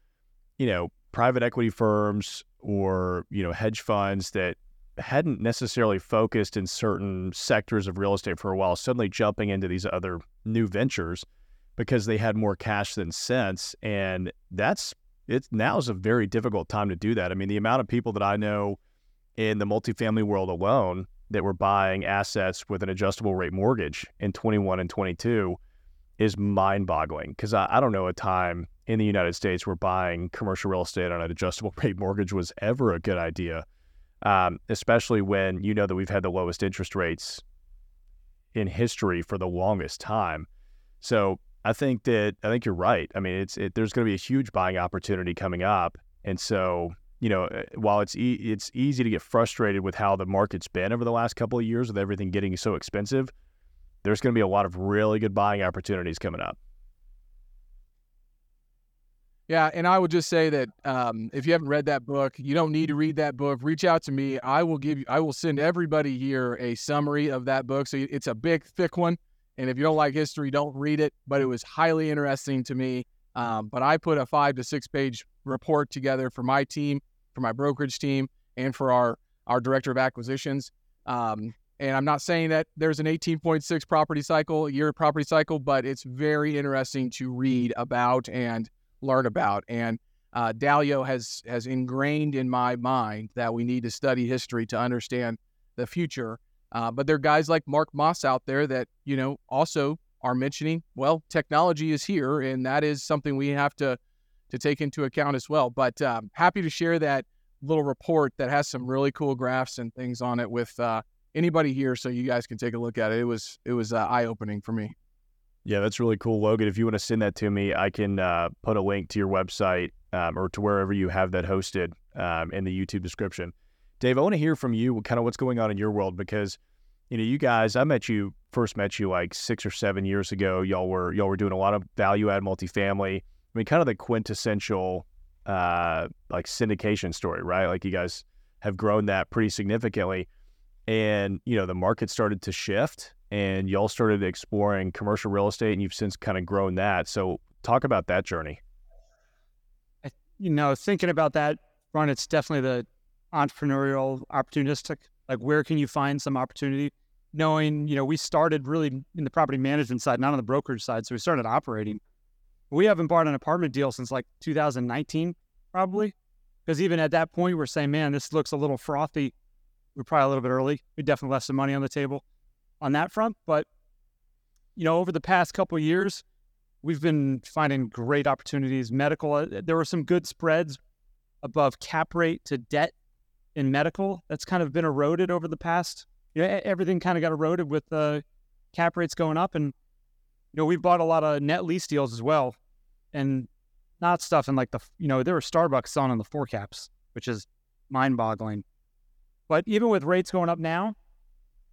you know, private equity firms or you know hedge funds that hadn't necessarily focused in certain sectors of real estate for a while, suddenly jumping into these other new ventures because they had more cash than sense, and that's it. Now is a very difficult time to do that. I mean, the amount of people that I know in the multifamily world alone that were buying assets with an adjustable rate mortgage in 21 and 22 is mind boggling because I, I, don't know a time in the United States where buying commercial real estate on an adjustable rate mortgage was ever a good idea, um, especially when you know that we've had the lowest interest rates in history for the longest time. So I think that I think you're right. I mean, it's it, there's going to be a huge buying opportunity coming up, and so you know, uh, while it's e- it's easy to get frustrated with how the market's been over the last couple of years with everything getting so expensive, there's going to be a lot of really good buying opportunities coming up. Yeah, and I would just say that um, if you haven't read that book, you don't need to read that book. Reach out to me. I will give you. I will send everybody here a summary of that book. So it's a big, thick one, and if you don't like history, don't read it. But it was highly interesting to me. Um, but I put a five to six page report together for my team, for my brokerage team, and for our our director of acquisitions. Um, and I'm not saying that there's an 18.6 property cycle, year property cycle, but it's very interesting to read about and learn about. And uh, Dalio has has ingrained in my mind that we need to study history to understand the future. Uh, but there are guys like Mark Moss out there that you know also are mentioning. Well, technology is here, and that is something we have to to take into account as well. But um, happy to share that little report that has some really cool graphs and things on it with uh, anybody here so you guys can take a look at it. It was it was uh, eye opening for me. Yeah, that's really cool, Logan. If you want to send that to me, I can uh, put a link to your website um, or to wherever you have that hosted um, in the YouTube description. Dave, I want to hear from you, kind of what's going on in your world because you know you guys. I met you first met you like six or seven years ago. Y'all were y'all were doing a lot of value add multifamily. I mean, kind of the quintessential uh, like syndication story, right? Like you guys have grown that pretty significantly, and you know the market started to shift, and y'all started exploring commercial real estate, and you've since kind of grown that. So talk about that journey. You know, thinking about that run, it's definitely the entrepreneurial, opportunistic. Like, where can you find some opportunity? Knowing, you know, we started really in the property management side, not on the brokerage side. So we started operating. We haven't bought an apartment deal since like 2019, probably. Because even at that point, we're saying, man, this looks a little frothy. We're probably a little bit early. We definitely left some money on the table on that front. But, you know, over the past couple years, we've been finding great opportunities. Medical, uh, there were some good spreads above cap rate to debt in medical. That's kind of been eroded over the past. You know, everything kind of got eroded with the cap rates going up, and you know we've bought a lot of net lease deals as well, and not stuff in like the you know there were Starbucks selling in the four caps, which is mind-boggling. But even with rates going up now,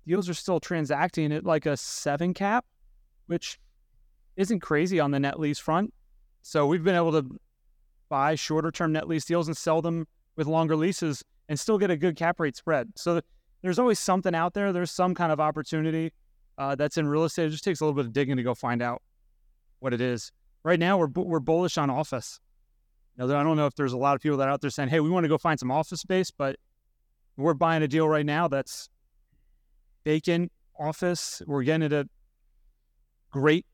deals are still transacting at like a seven cap, which isn't crazy on the net lease front. So we've been able to buy shorter term net lease deals and sell them with longer leases and still get a good cap rate spread. So there's always something out there. There's some kind of opportunity uh, that's in real estate. It just takes a little bit of digging to go find out what it is. Right now, we're we're bullish on office. Now, I don't know if there's a lot of people that are out there saying, "Hey, we want to go find some office space," but we're buying a deal right now that's vacant office. We're getting at a great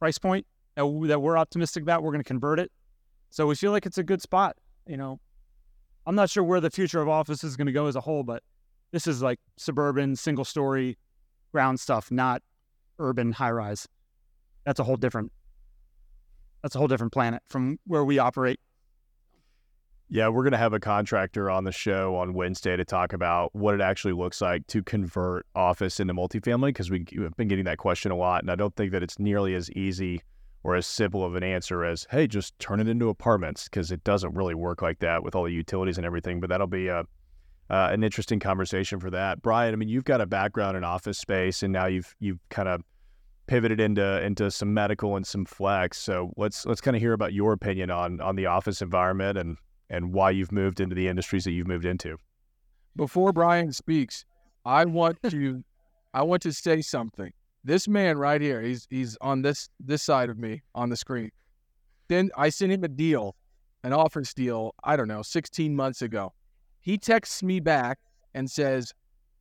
price point that, that we're optimistic about. We're going to convert it so we feel like it's a good spot. You know, I'm not sure where the future of office is going to go as a whole, but this is like suburban, single story ground stuff, not urban high rise. That's a whole different that's a whole different planet from where we operate. Yeah, we're going to have a contractor on the show on Wednesday to talk about what it actually looks like to convert office into multifamily because we've been getting that question a lot. And I don't think that it's nearly as easy or as simple of an answer as, hey, just turn it into apartments, because it doesn't really work like that with all the utilities and everything. But that'll be a, uh, an interesting conversation for that. Brian, I mean, you've got a background in office space, and now you've you've kind of pivoted into into some medical and some flex. So let's let's kind of hear about your opinion on on the office environment and and why you've moved into the industries that you've moved into. Before Brian speaks, I want to I want to say something. This man right here, he's he's on this this side of me on the screen. Then I sent him a deal, an offers deal, I don't know, 16 months ago. He texts me back and says,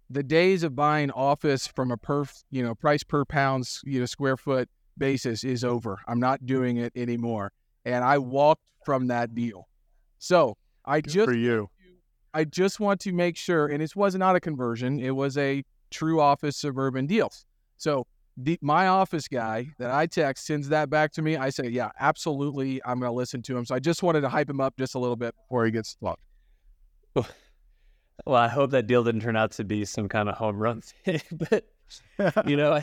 the days of buying office from a per you know price per pounds you know square foot basis is over. I'm not doing it anymore. And I walked from that deal. So I Good just for you. I just want to make sure, and it was not a conversion, it was a true office suburban deal. So the, my office guy that I text sends that back to me. I say, yeah, absolutely. I'm going to listen to him. So I just wanted to hype him up just a little bit before he gets locked. Well, I hope that deal didn't turn out to be some kind of home run thing, but you know,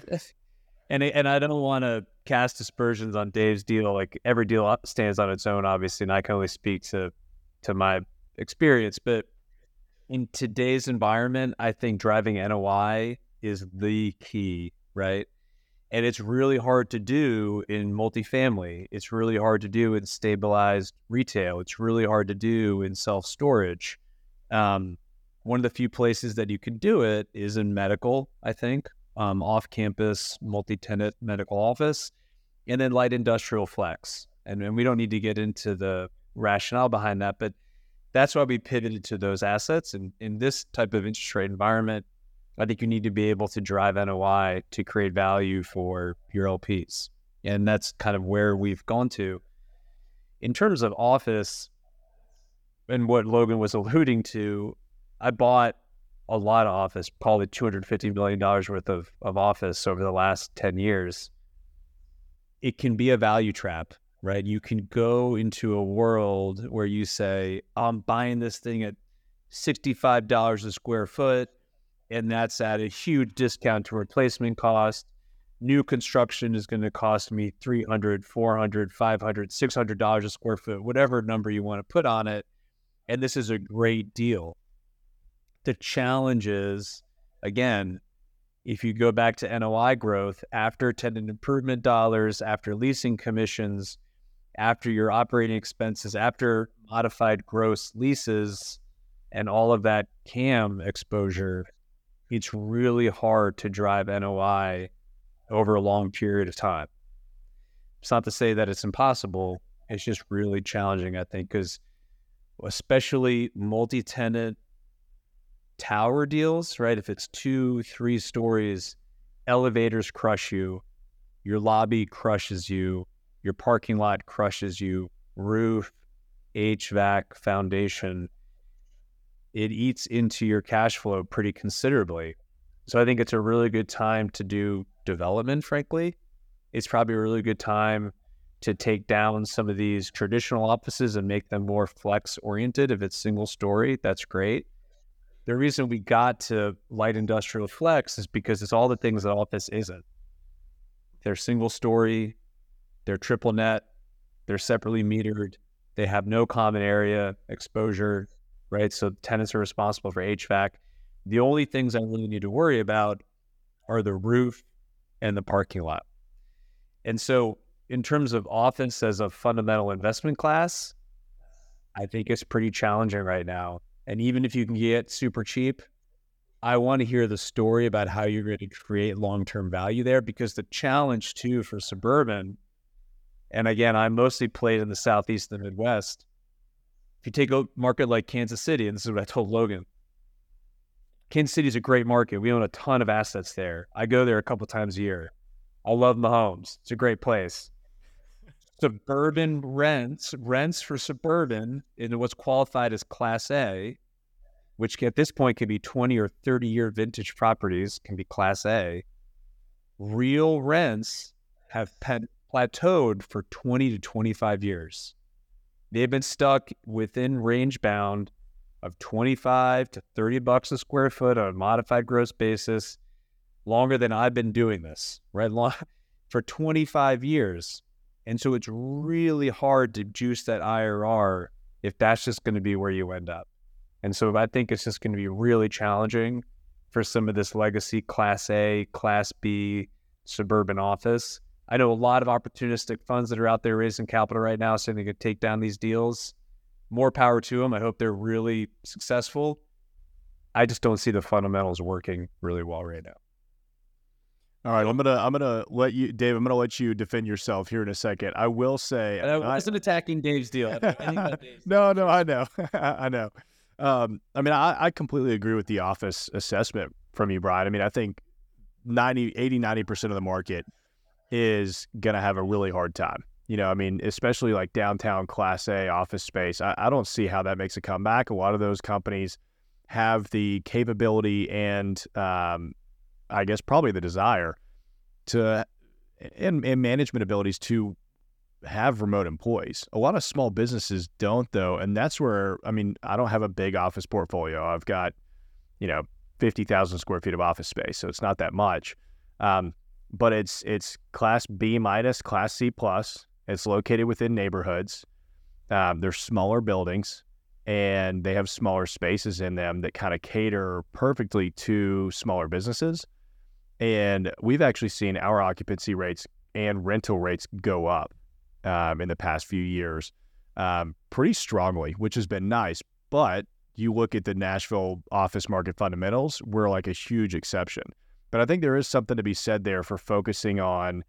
and and I don't want to cast aspersions on Dave's deal. Like every deal stands on its own, obviously, and I can only speak to to my experience. But in today's environment, I think driving NOI is the key, right? And it's really hard to do in multifamily. It's really hard to do in stabilized retail. It's really hard to do in self storage. Um, one of the few places that you can do it is in medical, I think, um, off campus, multi tenant medical office, and then light industrial flex. And, and we don't need to get into the rationale behind that, but that's why we pivoted to those assets. And in this type of interest rate environment, I think you need to be able to drive NOI to create value for your LPs. And that's kind of where we've gone to. In terms of office and what Logan was alluding to, I bought a lot of office, probably $250 million worth of, of office over the last 10 years. It can be a value trap, right? You can go into a world where you say, I'm buying this thing at $65 a square foot and that's at a huge discount to replacement cost. New construction is going to cost me 300, 400, 500, 600 dollars a square foot, whatever number you want to put on it. And this is a great deal. The challenge is, again, if you go back to NOI growth after tenant improvement dollars, after leasing commissions, after your operating expenses, after modified gross leases, and all of that CAM exposure, it's really hard to drive NOI over a long period of time. It's not to say that it's impossible. It's just really challenging, I think, because especially multi tenant tower deals, right? If it's two, three stories, elevators crush you, your lobby crushes you, your parking lot crushes you, roof, HVAC, foundation, it eats into your cash flow pretty considerably. So I think it's a really good time to do development, frankly. It's probably a really good time to take down some of these traditional offices and make them more flex oriented. If it's single story, that's great the reason we got to light industrial flex is because it's all the things that office isn't. They're single story, they're triple net, they're separately metered, they have no common area exposure, right? So tenants are responsible for HVAC. The only things I really need to worry about are the roof and the parking lot. And so, in terms of office as a fundamental investment class, I think it's pretty challenging right now and even if you can get super cheap, I want to hear the story about how you're going to create long term value there because the challenge too for suburban, and again, I mostly played in the Southeast and the Midwest. If you take a market like Kansas City, and this is what I told Logan, Kansas City is a great market. We own a ton of assets there. I go there a couple times a year. I love Mahomes. It's a great place suburban rents, rents for suburban in what's qualified as Class A, which at this point can be 20 or 30 year vintage properties, can be Class A. Real rents have plateaued for 20 to 25 years. They've been stuck within range bound of 25 to 30 bucks a square foot on a modified gross basis longer than I've been doing this, right? Long, For 25 years. And so it's really hard to juice that IRR if that's just going to be where you end up. And so I think it's just going to be really challenging for some of this legacy Class A, Class B suburban office. I know a lot of opportunistic funds that are out there raising capital right now saying they could take down these deals. More power to them. I hope they're really successful. I just don't see the fundamentals working really well right now. All right, I'm gonna I'm gonna let you, Dave. I'm gonna let you defend yourself here in a second. I will say I wasn't I, attacking Dave's deal. Dave's no, no, I know, I know. Um, I mean, I, I completely agree with the office assessment from you, Brian. I mean, I think 90, 80, 90 percent of the market is gonna have a really hard time. You know, I mean, especially like downtown Class A office space. I, I don't see how that makes a comeback. A lot of those companies have the capability and um, I guess probably the desire to and, and management abilities to have remote employees. A lot of small businesses don't though, and that's where I mean I don't have a big office portfolio. I've got you know fifty thousand square feet of office space, so it's not that much. Um, but it's it's class B minus, class C plus. It's located within neighborhoods. Um, they're smaller buildings and they have smaller spaces in them that kind of cater perfectly to smaller businesses. And we've actually seen our occupancy rates and rental rates go up um, in the past few years um, pretty strongly, which has been nice. But you look at the Nashville office market fundamentals, we're like a huge exception. But I think there is something to be said there for focusing on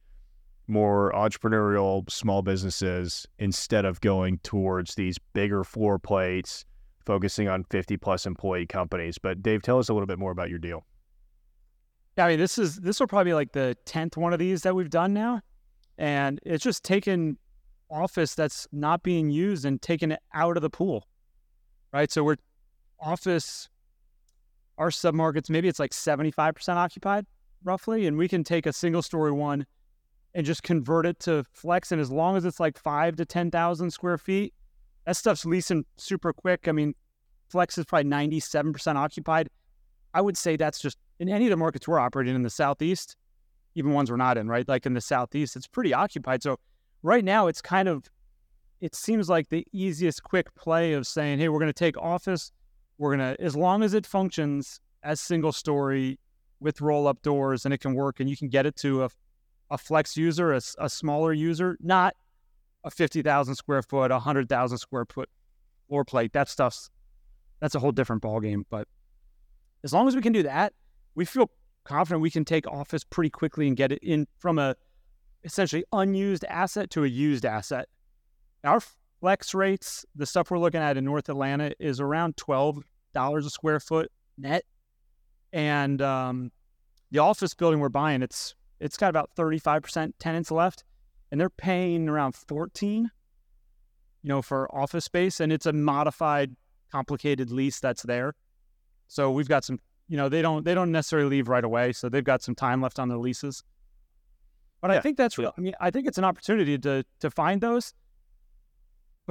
more entrepreneurial small businesses instead of going towards these bigger floor plates, focusing on 50 plus employee companies. But Dave, tell us a little bit more about your deal. Yeah, I mean, this is this will probably be like the tenth one of these that we've done now, and it's just taken office that's not being used and taken it out of the pool, right? So we're office, our submarkets maybe it's like seventy five percent occupied roughly, and we can take a single story one and just convert it to flex, and as long as it's like five to ten thousand square feet, that stuff's leasing super quick. I mean, flex is probably ninety seven percent occupied I would say that's just in any of the markets we're operating in the Southeast, even ones we're not in, right? Like in the Southeast, it's pretty occupied. So right now, it's kind of, it seems like the easiest quick play of saying, hey, we're going to take office. We're to, as long as it functions as single story with roll up doors and it can work and you can get it to a, a flex user, a, a smaller user, not a 50,000 square foot, a 100,000 square foot floor plate. That stuff's, that's a whole different ballgame. But as long as we can do that, we feel confident we can take office pretty quickly and get it in from a essentially unused asset to a used asset. Our flex rates, the stuff we're looking at in North Atlanta, is around twelve dollars a square foot net, and um, the office building we're buying, it's it's got about thirty five percent tenants left, and they're paying around fourteen, you know, for office space, and it's a modified, complicated lease that's there. So we've got some you know they don't they don't necessarily leave right away, so they've got some time left on their leases. But yeah. I think that's real. I mean, I think it's an opportunity to to find those.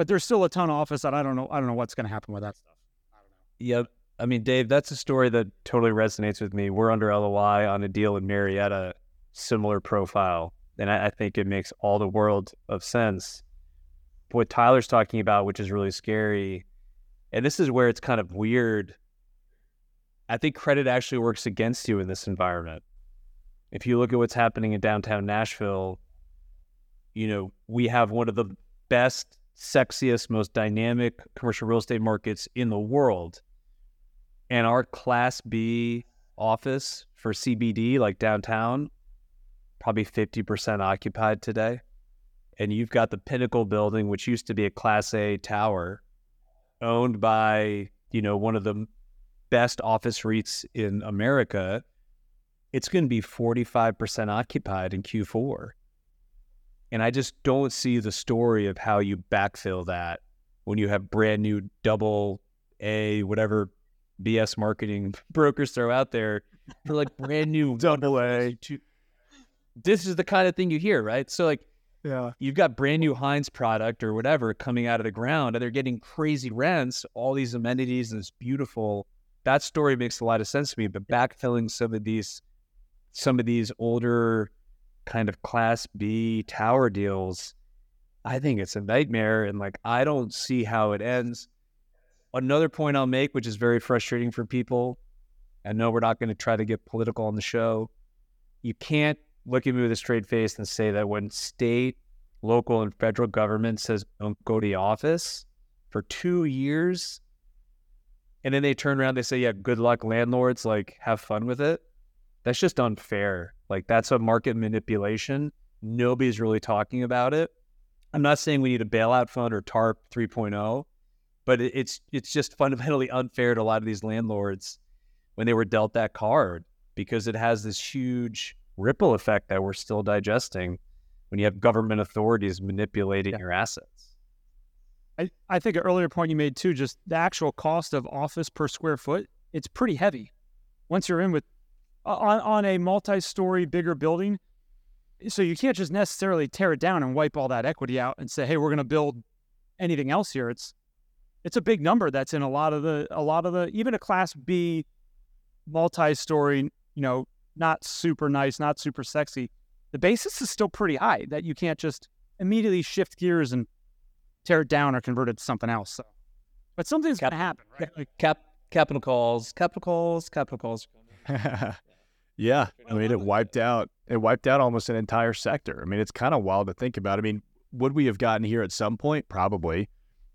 But there's still a ton of office that I don't know. I don't know what's going to happen with that stuff. I don't know. Yep. I mean, Dave, that's a story that totally resonates with me. We're under LOI on a deal in Marietta, similar profile, and I, I think it makes all the world of sense. What Tyler's talking about, which is really scary, and this is where it's kind of weird I think credit actually works against you in this environment. If you look at what's happening in downtown Nashville, you know, we have one of the best, sexiest, most dynamic commercial real estate markets in the world. And our class B office for CBD, like downtown, probably 50% occupied today. And you've got the Pinnacle building, which used to be a class A tower owned by, you know, one of the best office REITs in America, it's going to be 45% occupied in Q4. And I just don't see the story of how you backfill that when you have brand new double A, whatever BS marketing brokers throw out there for like brand new double A. This is the kind of thing you hear, right? So, like, yeah. You've got brand new Hines product or whatever coming out of the ground, and they're getting crazy rents, all these amenities, and this beautiful that story makes a lot of sense to me. But backfilling some of these, some of these older kind of class B tower deals, I think it's a nightmare. And like, I don't see how it ends. Another point I'll make, which is very frustrating for people. I know we're not going to try to get political on the show. You can't look at me with a straight face and say that when state, local, and federal government says don't go to the office for two years, and then they turn around, they say, yeah, good luck, landlords, like have fun with it. That's just unfair. Like that's a market manipulation. Nobody's really talking about it. I'm not saying we need a bailout fund or TARP 3.0, but it's it's just fundamentally unfair to a lot of these landlords when they were dealt that card because it has this huge ripple effect that we're still digesting when you have government authorities manipulating yeah. your assets. I, I think an earlier point you made too, just the actual cost of office per square foot, it's pretty heavy. Once you're in with on, on a multi-story bigger building, so you can't just necessarily tear it down and wipe all that equity out and say, hey, we're going to build anything else here. It's it's a big number that's in a lot of the a lot of the even a class B multi-story, you know, not super nice, not super sexy. The basis is still pretty high that you can't just immediately shift gears and tear it down or convert it to something else. So, but something's Cap- going to happen, right? Like, cap capital calls, capital calls, capital calls. yeah, I mean, it wiped out. It wiped out almost an entire sector. I mean, it's kind of wild to think about. I mean, would we have gotten here at some point? Probably,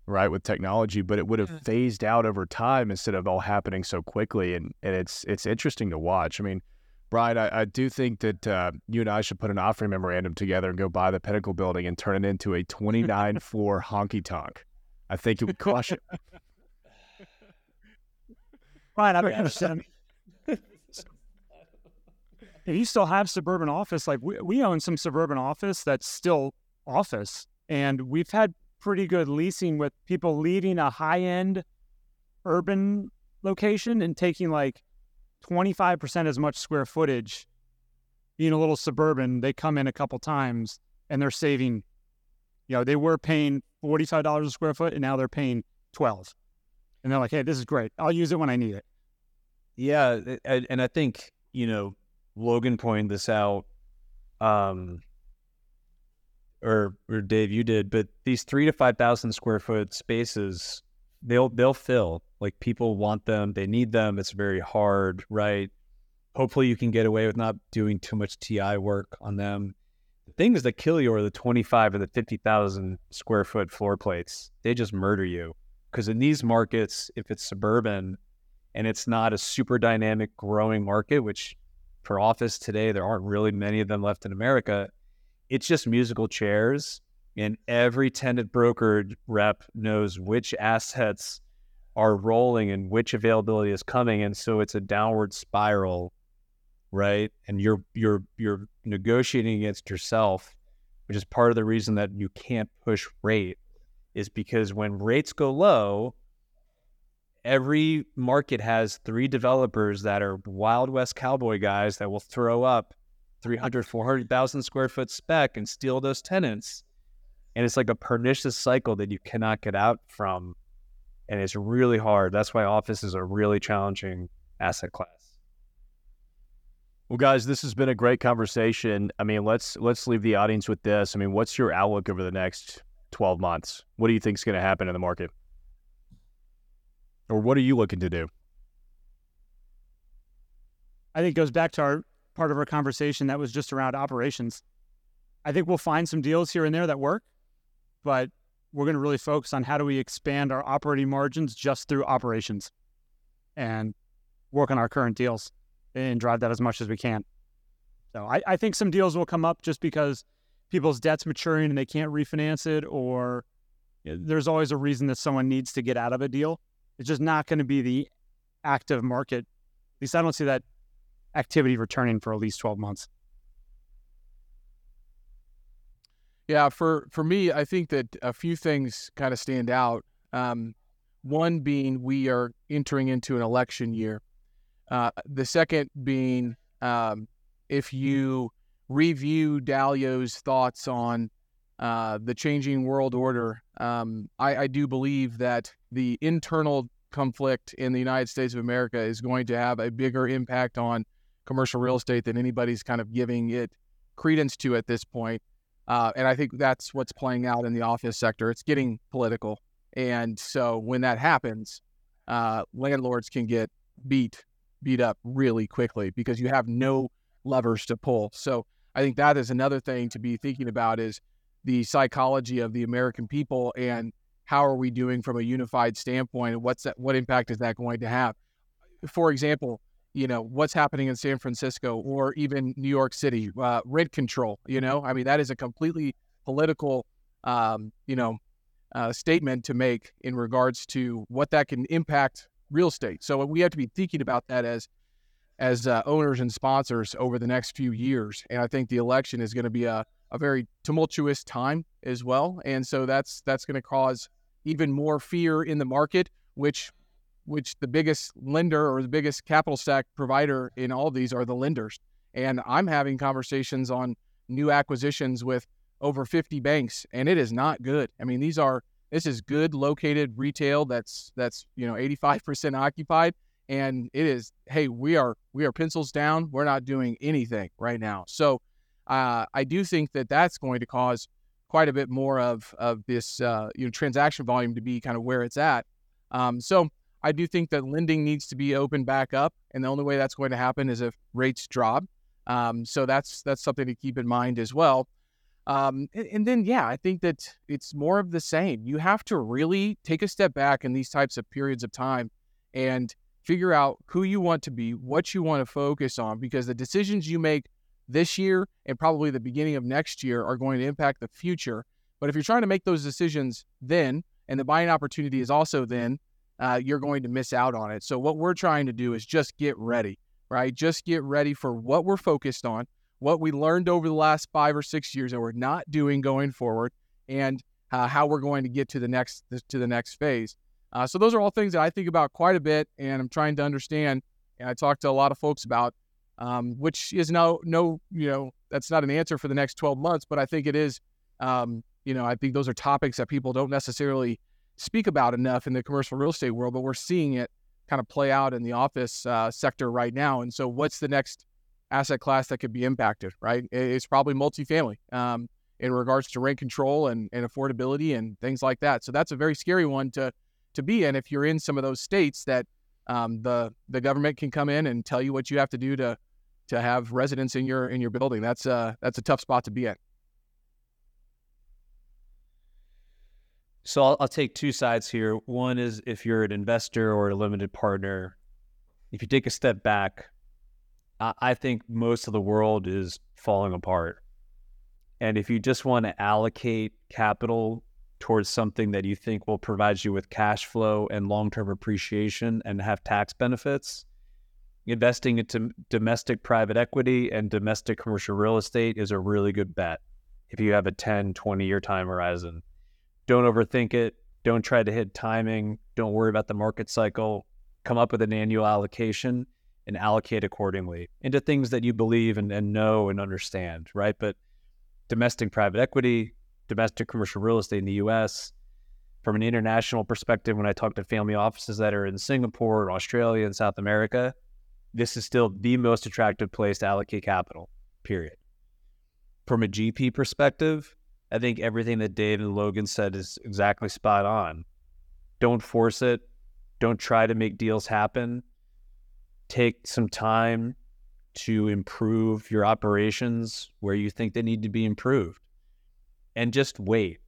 right, with technology, but it would have phased out over time instead of all happening so quickly. And and it's it's interesting to watch. I mean Brian, I, I do think that uh, you and I should put an offering memorandum together and go buy the Pinnacle building and turn it into a 29 floor honky tonk. I think it would crush it. Brian, I'm understand. if you still have suburban office, like we, we own some suburban office that's still office, and we've had pretty good leasing with people leaving a high end urban location and taking like 25% as much square footage being a little suburban they come in a couple times and they're saving you know they were paying $45 a square foot and now they're paying 12 and they're like hey this is great. I'll use it when i need it. Yeah, and I think you know Logan pointed this out, um, or or Dave, you did, but these three to five thousand square foot spaces, they'll they'll fill. Like people want them, they need them. It's very hard, right? Hopefully, you can get away with not doing too much TI work on them. The things that kill you are the twenty-five or the fifty thousand square foot floor plates. They just murder you because in these markets, if it's suburban and it's not a super dynamic growing market, which for office today there aren't really many of them left in America. It's just musical chairs, and every tenant broker rep knows which assets are rolling and which availability is coming, and so it's a downward spiral, right? And you're you're you're negotiating against yourself, which is part of the reason that you can't push rate, is because when rates go low, every market has three developers that are Wild West cowboy guys that will throw up 300, 400,000 square foot spec and steal those tenants. And it's like a pernicious cycle that you cannot get out from. And it's really hard. That's why office is a really challenging asset class. Well, guys, this has been a great conversation. I mean, let's let's leave the audience with this. I mean, what's your outlook over the next 12 months? What do you think is going to happen in the market? Or what are you looking to do? I think it goes back to our part of our conversation that was just around operations. I think we'll find some deals here and there that work, but we're going to really focus on how do we expand our operating margins just through operations and work on our current deals and drive that as much as we can. So I, I think some deals will come up just because people's debt's maturing and they can't refinance it, or there's always a reason that someone needs to get out of a deal. It's just not going to be the active market. At least I don't see that activity returning for at least 12 months. Yeah, for for me, I think that a few things kind of stand out. Um, one being we are entering into an election year. Uh, the second being um, if you review Dalio's thoughts on uh, the changing world order, um, I, I, do believe that the internal conflict in the United States of America is going to have a bigger impact on commercial real estate than anybody's kind of giving it credence to at this point. Uh, and I think that's what's playing out in the office sector. It's getting political. And so when that happens, uh, landlords can get beat beat up really quickly because you have no levers to pull. So I think that is another thing to be thinking about is the psychology of the American people and how are we doing from a unified standpoint and what's that what impact is that going to have? For example you know what's happening in san francisco or even new york city uh, rent control you know? I mean that is a completely political um, you know uh, statement to make in regards to what that can impact real estate. So we have to be thinking about that as as uh, owners and sponsors over the next few years. And i think the election is going to be a a very tumultuous time as well, and so that's that's going to cause even more fear in the market, which which the biggest lender or the biggest capital stack provider in all these are the lenders. And I'm having conversations on new acquisitions with over 50 banks, and it is not good. I mean, these are this is good located retail that's that's you know 85% occupied, and it is hey we are we are pencils down. We're not doing anything right now. So uh, I do think that that's going to cause quite a bit more of of this uh, you know transaction volume to be kind of where it's at. Um, so I do think that lending needs to be opened back up, and the only way that's going to happen is if rates drop. Um, so that's that's something to keep in mind as well. Um, and, and, then yeah, I think that it's more of the same. You have to really take a step back in these types of periods of time and figure out who you want to be, what you want to focus on, because the decisions you make this year and probably the beginning of next year are going to impact the future. But if you're trying to make those decisions then, and the buying opportunity is also then, uh, you're going to miss out on it. So what we're trying to do is just get ready, right? Just get ready for what we're focused on, what we learned over the last five or six years that we're not doing going forward, and uh, how we're going to get to the next to the next phase. Uh, so those are all things that I think about quite a bit, and I'm trying to understand. And I talk to a lot of folks about um, which is no no you know that's not an answer for the next 12 months, but I think it is. Um, you know, I think those are topics that people don't necessarily speak about enough in the commercial real estate world, but we're seeing it kind of play out in the office uh, sector right now. And so, what's the next asset class that could be impacted? Right, it's probably multifamily um, in regards to rent control and, and affordability and things like that. So that's a very scary one to to be in if you're in some of those states that um, the the government can come in and tell you what you have to do to to have residents in your in your building. That's a that's a tough spot to be in. So I'll, I'll take two sides here. One is if you're an investor or a limited partner, if you take a step back, I, I think most of the world is falling apart. And if you just want to allocate capital towards something that you think will provide you with cash flow and long term appreciation and have tax benefits, investing into domestic private equity and domestic commercial real estate is a really good bet if you have a 10, 20 year time horizon don't overthink it. Don't try to hit timing. Don't worry about the market cycle. Come up with an annual allocation and allocate accordingly into things that you believe and, and know and understand, right? But domestic private equity, domestic commercial real estate in the US, from an international perspective, when I talk to family offices that are in Singapore, Australia, and South America, this is still the most attractive place to allocate capital, period. From a GP perspective, I think everything that Dave and Logan said is exactly spot on. Don't force it. Don't try to make deals happen. Take some time to improve your operations where you think they need to be improved and just wait.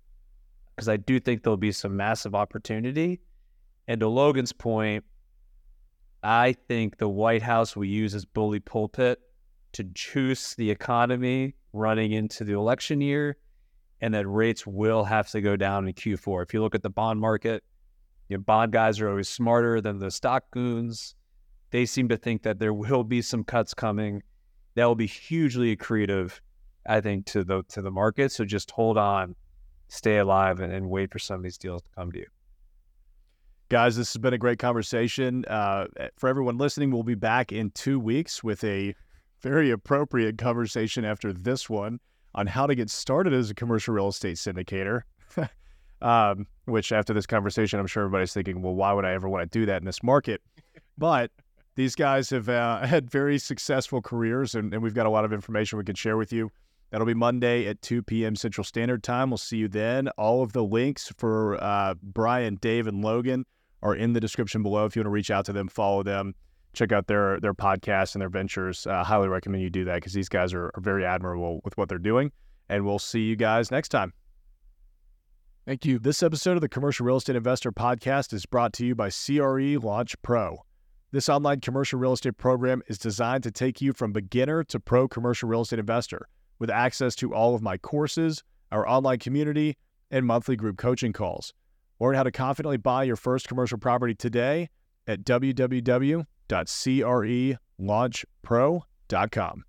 Because I do think there'll be some massive opportunity. And to Logan's point, I think the White House will use as bully pulpit to juice the economy running into the election year and that rates will have to go down in Q4. If you look at the bond market, you know, bond guys are always smarter than the stock goons. They seem to think that there will be some cuts coming. That will be hugely accretive, I think, to the to the market. So just hold on, stay alive, and, and wait for some of these deals to come to you. Guys, this has been a great conversation. Uh, for everyone listening, we'll be back in two weeks with a very appropriate conversation after this one on how to get started as a commercial real estate syndicator. um, which, after this conversation, I'm sure everybody's thinking, well, why would I ever want to do that in this market? But these guys have uh, had very successful careers, and, and we've got a lot of information we can share with you. That'll be Monday at 2 p.m. Central Standard Time. We'll see you then. All of the links for uh, Brian, Dave, and Logan are in the description below. If you want to reach out to them, follow them check out their their podcasts and their ventures. Uh, highly recommend you do that because these guys are, are very admirable with what they're doing. And we'll see you guys next time. Thank you. This episode of the Commercial Real Estate Investor Podcast is brought to you by CRE Launch Pro. This online commercial real estate program is designed to take you from beginner to pro commercial real estate investor with access to all of my courses, our online community, and monthly group coaching calls. Learn how to confidently buy your first commercial property today at www.crelaunchpro.com.